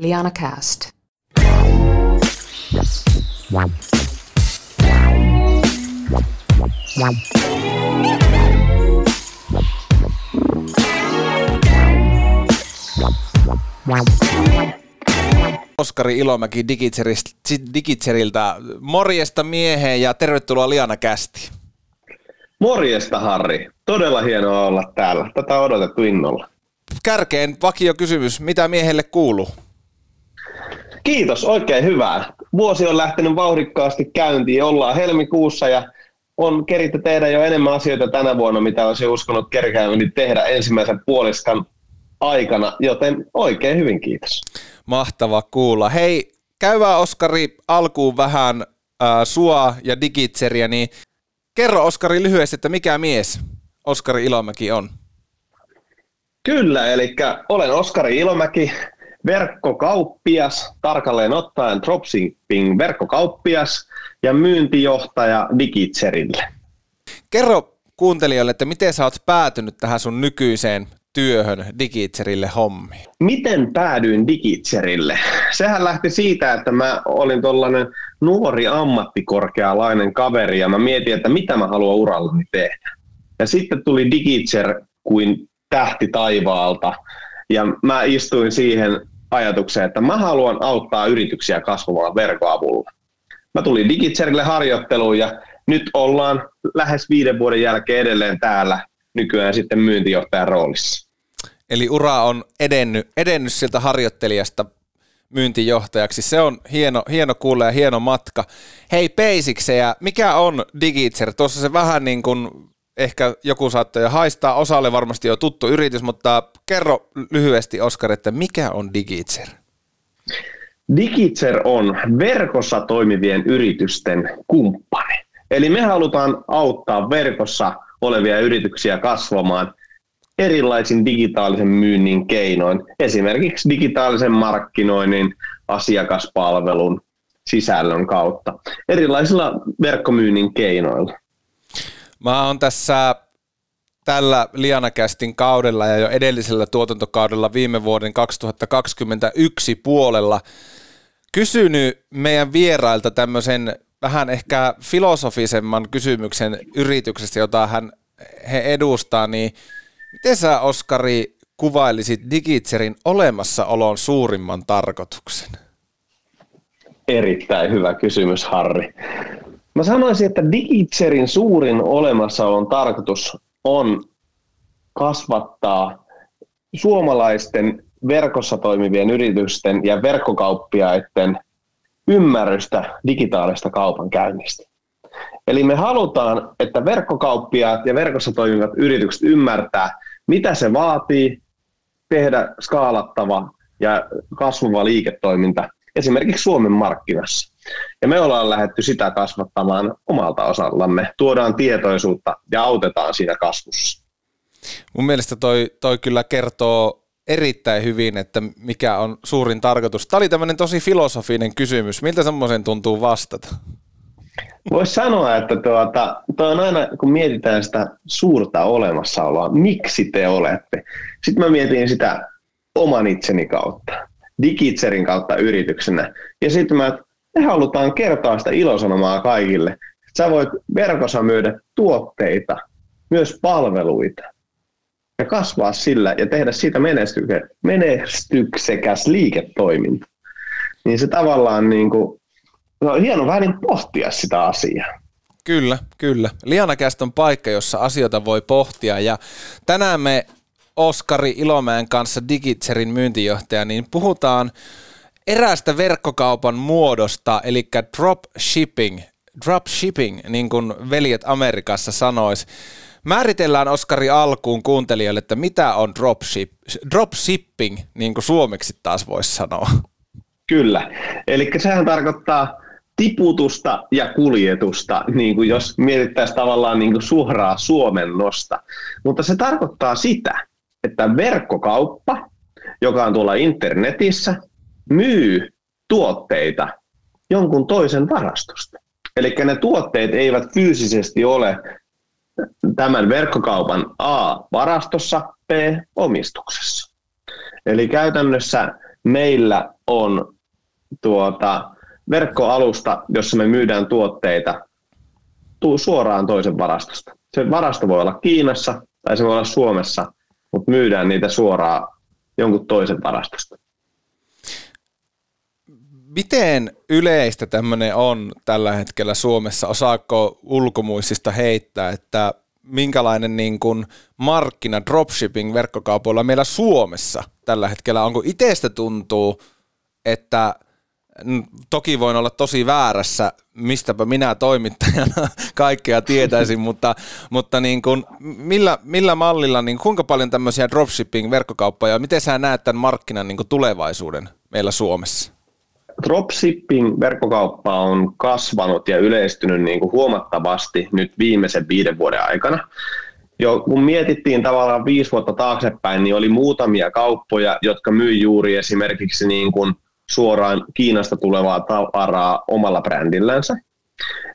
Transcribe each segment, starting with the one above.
Liana Cast. Oskari Ilomäki Digitseriltä. Morjesta mieheen ja tervetuloa Liana Kästi. Morjesta Harri. Todella hienoa olla täällä. Tätä on odotettu innolla. Kärkeen vakio kysymys. Mitä miehelle kuuluu? Kiitos, oikein hyvää. Vuosi on lähtenyt vauhdikkaasti käyntiin. Ollaan helmikuussa ja on keritty tehdä jo enemmän asioita tänä vuonna, mitä olisi uskonut kerkääväni tehdä ensimmäisen puoliskan aikana, joten oikein hyvin kiitos. Mahtava kuulla. Hei, käyvää Oskari alkuun vähän äh, sua ja Digitseriä, niin kerro Oskari lyhyesti, että mikä mies Oskari Ilomäki on? Kyllä, eli olen Oskari Ilomäki, verkkokauppias, tarkalleen ottaen dropshipping verkkokauppias ja myyntijohtaja Digitserille. Kerro kuuntelijoille, että miten sä oot päätynyt tähän sun nykyiseen työhön Digitserille hommiin? Miten päädyin Digitserille? Sehän lähti siitä, että mä olin tuollainen nuori ammattikorkealainen kaveri ja mä mietin, että mitä mä haluan urallani tehdä. Ja sitten tuli Digitser kuin tähti taivaalta ja mä istuin siihen ajatukseen, että mä haluan auttaa yrityksiä kasvamaan verkoavulla. Mä tulin Digitserille harjoitteluun ja nyt ollaan lähes viiden vuoden jälkeen edelleen täällä nykyään sitten myyntijohtajan roolissa. Eli ura on edennyt, edennyt siltä harjoittelijasta myyntijohtajaksi. Se on hieno, hieno kuulla ja hieno matka. Hei Peisikseja, mikä on Digitser? Tuossa se vähän niin kuin ehkä joku saattaa jo haistaa, osalle varmasti jo tuttu yritys, mutta kerro lyhyesti Oskar, että mikä on Digitser? Digitser on verkossa toimivien yritysten kumppani. Eli me halutaan auttaa verkossa olevia yrityksiä kasvamaan erilaisin digitaalisen myynnin keinoin, esimerkiksi digitaalisen markkinoinnin, asiakaspalvelun, sisällön kautta, erilaisilla verkkomyynnin keinoilla. Mä oon tässä tällä Lianakästin kaudella ja jo edellisellä tuotantokaudella viime vuoden 2021 puolella kysynyt meidän vierailta tämmöisen vähän ehkä filosofisemman kysymyksen yrityksestä, jota hän, he edustaa, niin miten sä Oskari kuvailisit Digitserin olemassaolon suurimman tarkoituksen? Erittäin hyvä kysymys, Harri. Mä sanoisin, että Digitserin suurin olemassaolon tarkoitus on kasvattaa suomalaisten verkossa toimivien yritysten ja verkkokauppiaiden ymmärrystä digitaalista kaupankäynnistä. Eli me halutaan, että verkkokauppiaat ja verkossa toimivat yritykset ymmärtää, mitä se vaatii tehdä skaalattava ja kasvava liiketoiminta esimerkiksi Suomen markkinassa. Ja me ollaan lähdetty sitä kasvattamaan omalta osallamme. Tuodaan tietoisuutta ja autetaan siinä kasvussa. Mun mielestä toi, toi kyllä kertoo erittäin hyvin, että mikä on suurin tarkoitus. Tämä oli tämmöinen tosi filosofinen kysymys. Miltä semmoisen tuntuu vastata? Voisi sanoa, että tuota, tuo on aina, kun mietitään sitä suurta olemassaoloa, miksi te olette. Sitten mä mietin sitä oman itseni kautta, Digitserin kautta yrityksenä. Ja sitten mä me halutaan kertoa sitä ilosanomaa kaikille. Sä voit verkossa myydä tuotteita, myös palveluita ja kasvaa sillä ja tehdä siitä menestyksekäs liiketoiminta. Niin se tavallaan niin kuin, no, on hieno vähän niin pohtia sitä asiaa. Kyllä, kyllä. Lianakäst on paikka, jossa asioita voi pohtia ja tänään me Oskari Ilomäen kanssa Digitserin myyntijohtaja, niin puhutaan eräästä verkkokaupan muodosta, eli dropshipping, dropshipping, niin kuin veljet Amerikassa sanois. Määritellään Oskari alkuun kuuntelijoille, että mitä on dropship, dropshipping, niin kuin suomeksi taas voisi sanoa. Kyllä, eli sehän tarkoittaa tiputusta ja kuljetusta, niin kuin jos mietittäisiin tavallaan niin kuin suoraa suomennosta. Mutta se tarkoittaa sitä, että verkkokauppa, joka on tuolla internetissä, myy tuotteita jonkun toisen varastosta. Eli ne tuotteet eivät fyysisesti ole tämän verkkokaupan A-varastossa, B-omistuksessa. Eli käytännössä meillä on tuota, verkkoalusta, jossa me myydään tuotteita suoraan toisen varastosta. Se varasto voi olla Kiinassa tai se voi olla Suomessa, mutta myydään niitä suoraan jonkun toisen varastosta. Miten yleistä tämmöinen on tällä hetkellä Suomessa? Osaako ulkomuistista heittää, että minkälainen niin kuin markkina dropshipping verkkokaupoilla meillä Suomessa tällä hetkellä? Onko itsestä tuntuu, että toki voin olla tosi väärässä, mistäpä minä toimittajana kaikkea tietäisin, mutta, mutta niin kuin, millä, millä mallilla, niin kuinka paljon tämmöisiä dropshipping-verkkokauppoja, miten sä näet tämän markkinan niin tulevaisuuden meillä Suomessa? Dropshipping-verkkokauppa on kasvanut ja yleistynyt niin kuin huomattavasti nyt viimeisen viiden vuoden aikana. Jo kun mietittiin tavallaan viisi vuotta taaksepäin, niin oli muutamia kauppoja, jotka myi juuri esimerkiksi niin kuin suoraan Kiinasta tulevaa tavaraa omalla brändillänsä.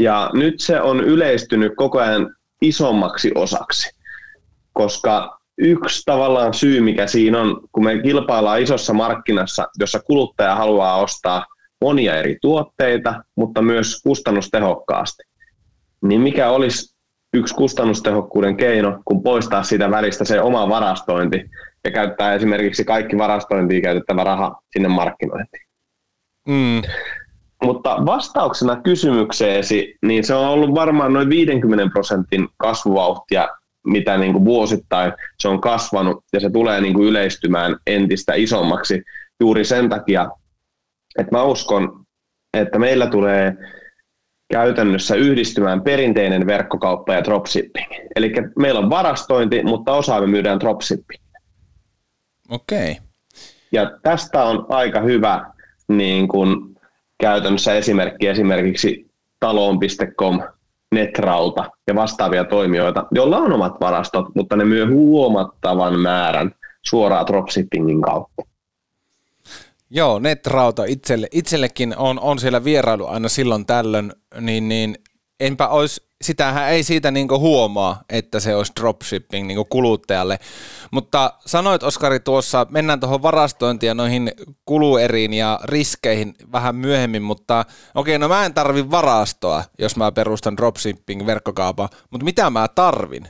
Ja nyt se on yleistynyt koko ajan isommaksi osaksi, koska yksi tavallaan syy, mikä siinä on, kun me kilpaillaan isossa markkinassa, jossa kuluttaja haluaa ostaa monia eri tuotteita, mutta myös kustannustehokkaasti, niin mikä olisi yksi kustannustehokkuuden keino, kun poistaa siitä välistä se oma varastointi ja käyttää esimerkiksi kaikki varastointiin käytettävä raha sinne markkinointiin. Mm. Mutta vastauksena kysymykseesi, niin se on ollut varmaan noin 50 prosentin kasvuvauhtia mitä niin kuin vuosittain se on kasvanut ja se tulee niin kuin yleistymään entistä isommaksi juuri sen takia, että mä uskon, että meillä tulee käytännössä yhdistymään perinteinen verkkokauppa ja dropshipping. Eli meillä on varastointi, mutta osa me myydään dropshipping. Okei. Okay. Ja tästä on aika hyvä niin kuin käytännössä esimerkki esimerkiksi taloon.com Netrauta ja vastaavia toimijoita, joilla on omat varastot, mutta ne myy huomattavan määrän suoraan dropshippingin kautta. Joo, Netrauta itselle, itsellekin on, on siellä vierailu aina silloin tällöin, niin, niin enpä olisi sitähän ei siitä niinku huomaa, että se olisi dropshipping niinku kuluttajalle. Mutta sanoit Oskari tuossa, mennään tuohon varastointiin ja noihin kulueriin ja riskeihin vähän myöhemmin, mutta okei, no mä en tarvi varastoa, jos mä perustan dropshipping verkkokaupan, mutta mitä mä tarvin,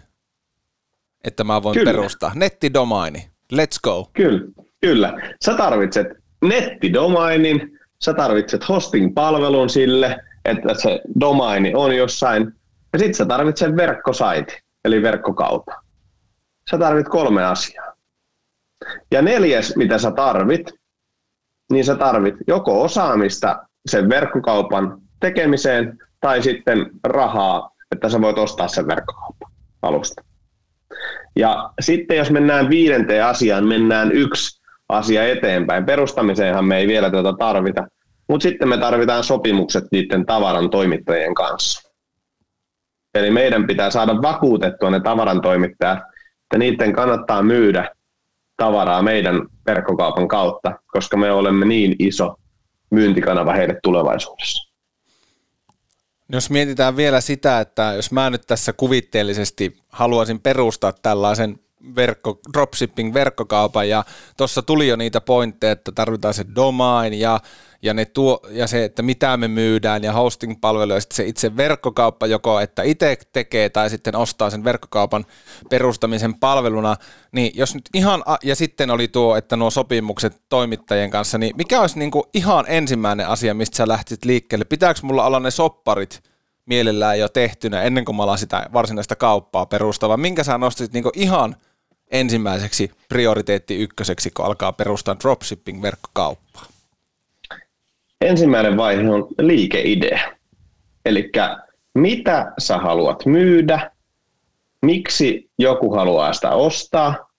että mä voin kyllä. perustaa? Nettidomaini, let's go. Kyllä, kyllä. Sä tarvitset nettidomainin, sä tarvitset hosting-palvelun sille, että se domaini on jossain ja sitten sä tarvitset verkkosaiti, eli verkkokauppa. Sä tarvit kolme asiaa. Ja neljäs, mitä sä tarvit, niin sä tarvit joko osaamista sen verkkokaupan tekemiseen tai sitten rahaa, että sä voit ostaa sen verkkokaupan alusta. Ja sitten jos mennään viidenteen asiaan, mennään yksi asia eteenpäin. Perustamiseenhan me ei vielä tätä tarvita, mutta sitten me tarvitaan sopimukset niiden tavaran toimittajien kanssa. Eli meidän pitää saada vakuutettua ne tavarantoimittajat, että niiden kannattaa myydä tavaraa meidän verkkokaupan kautta, koska me olemme niin iso myyntikanava heille tulevaisuudessa. Jos mietitään vielä sitä, että jos mä nyt tässä kuvitteellisesti haluaisin perustaa tällaisen verkko, dropshipping-verkkokaupan ja tuossa tuli jo niitä pointteja, että tarvitaan se domain ja ja, ne tuo, ja se, että mitä me myydään ja hosting-palvelu ja sitten se itse verkkokauppa joko, että itse tekee tai sitten ostaa sen verkkokaupan perustamisen palveluna, niin jos nyt ihan, ja sitten oli tuo, että nuo sopimukset toimittajien kanssa, niin mikä olisi niin kuin ihan ensimmäinen asia, mistä sä lähtisit liikkeelle? Pitääkö mulla olla ne sopparit mielellään jo tehtynä ennen kuin mä alan sitä varsinaista kauppaa perustava? Minkä sä nostit niin ihan ensimmäiseksi prioriteetti ykköseksi, kun alkaa perustaa dropshipping-verkkokauppaa? ensimmäinen vaihe on liikeidea. Eli mitä sä haluat myydä, miksi joku haluaa sitä ostaa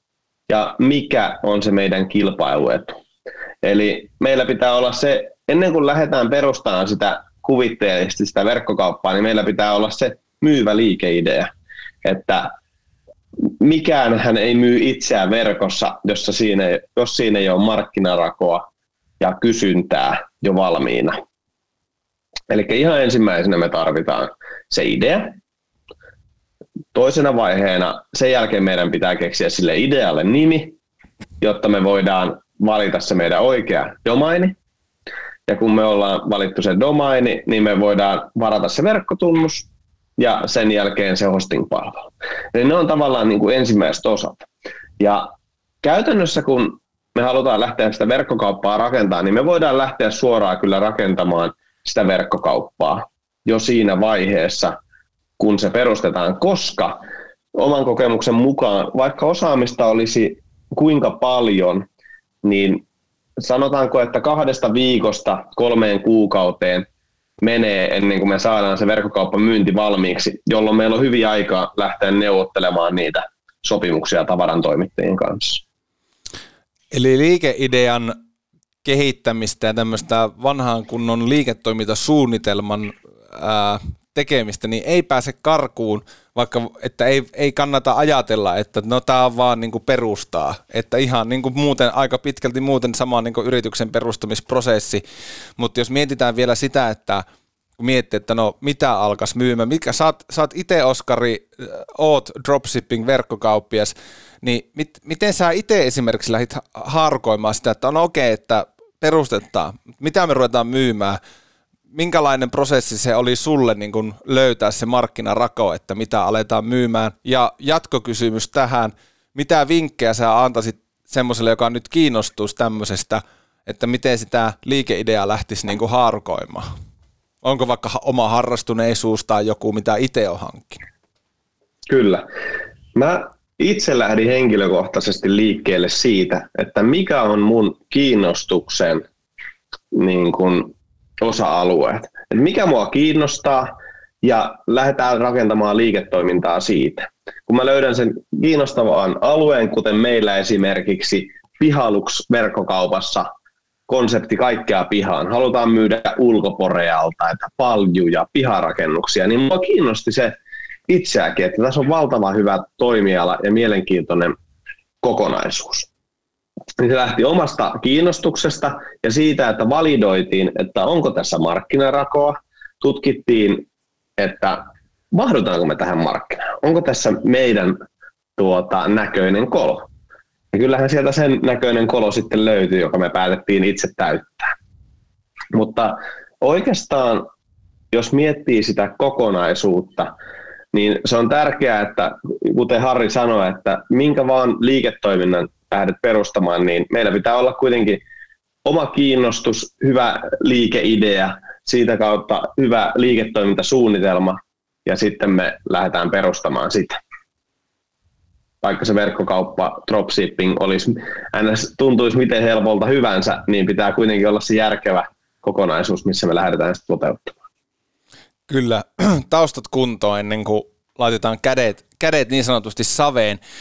ja mikä on se meidän kilpailuetu. Eli meillä pitää olla se, ennen kuin lähdetään perustamaan sitä kuvitteellisesti sitä verkkokauppaa, niin meillä pitää olla se myyvä liikeidea, että mikään hän ei myy itseään verkossa, jossa siinä, jos siinä ei ole markkinarakoa ja kysyntää jo valmiina. Eli ihan ensimmäisenä me tarvitaan se idea. Toisena vaiheena sen jälkeen meidän pitää keksiä sille idealle nimi, jotta me voidaan valita se meidän oikea domaini. ja kun me ollaan valittu se domaini, niin me voidaan varata se verkkotunnus ja sen jälkeen se hosting-palvelu. Eli ne on tavallaan niin kuin ensimmäiset osat. Ja käytännössä kun me halutaan lähteä sitä verkkokauppaa rakentamaan, niin me voidaan lähteä suoraan kyllä rakentamaan sitä verkkokauppaa jo siinä vaiheessa, kun se perustetaan, koska oman kokemuksen mukaan, vaikka osaamista olisi kuinka paljon, niin sanotaanko, että kahdesta viikosta kolmeen kuukauteen menee ennen kuin me saadaan se verkkokauppa myynti valmiiksi, jolloin meillä on hyvin aikaa lähteä neuvottelemaan niitä sopimuksia tavaran toimittajien kanssa. Eli liikeidean kehittämistä ja tämmöistä vanhaan kunnon liiketoimintasuunnitelman ää, tekemistä, niin ei pääse karkuun, vaikka että ei, ei kannata ajatella, että no tämä on vaan niin perustaa, että ihan niin muuten aika pitkälti muuten sama niin yrityksen perustamisprosessi, mutta jos mietitään vielä sitä, että kun miettii, että no mitä alkas myymään, mikä sä oot, oot itse Oskari, oot dropshipping verkkokauppias, niin mit, miten sä itse esimerkiksi lähdit harkoimaan sitä, että on okei, okay, että perustetaan, mitä me ruvetaan myymään, minkälainen prosessi se oli sulle niin kun löytää se markkinarako, että mitä aletaan myymään? Ja jatkokysymys tähän, mitä vinkkejä sä antaisit semmoiselle, joka nyt kiinnostuisi tämmöisestä, että miten sitä liikeideaa lähtisi niin kuin harkoimaan? Onko vaikka oma harrastuneisuus tai joku, mitä itse on hankkinut? Kyllä. Mä itse lähdin henkilökohtaisesti liikkeelle siitä, että mikä on mun kiinnostuksen niin kuin osa-alueet. Et mikä mua kiinnostaa ja lähdetään rakentamaan liiketoimintaa siitä. Kun mä löydän sen kiinnostavan alueen, kuten meillä esimerkiksi Pihalux-verkkokaupassa konsepti kaikkea pihaan. Halutaan myydä ulkoporealta, että paljuja, piharakennuksia, niin mua kiinnosti se itseäkin, että tässä on valtava hyvä toimiala ja mielenkiintoinen kokonaisuus niin se lähti omasta kiinnostuksesta ja siitä, että validoitiin, että onko tässä markkinarakoa, tutkittiin, että mahdutaanko me tähän markkinaan, onko tässä meidän tuota, näköinen kolo. Ja kyllähän sieltä sen näköinen kolo sitten löytyi, joka me päätettiin itse täyttää. Mutta oikeastaan, jos miettii sitä kokonaisuutta, niin se on tärkeää, että kuten Harri sanoi, että minkä vaan liiketoiminnan lähdet perustamaan, niin meillä pitää olla kuitenkin oma kiinnostus, hyvä liikeidea, siitä kautta hyvä liiketoimintasuunnitelma ja sitten me lähdetään perustamaan sitä. Vaikka se verkkokauppa, dropshipping olisi, ns. tuntuisi miten helpolta hyvänsä, niin pitää kuitenkin olla se järkevä kokonaisuus, missä me lähdetään sitä toteuttamaan. Kyllä, taustat kuntoon ennen kuin laitetaan kädet, kädet niin sanotusti saveen.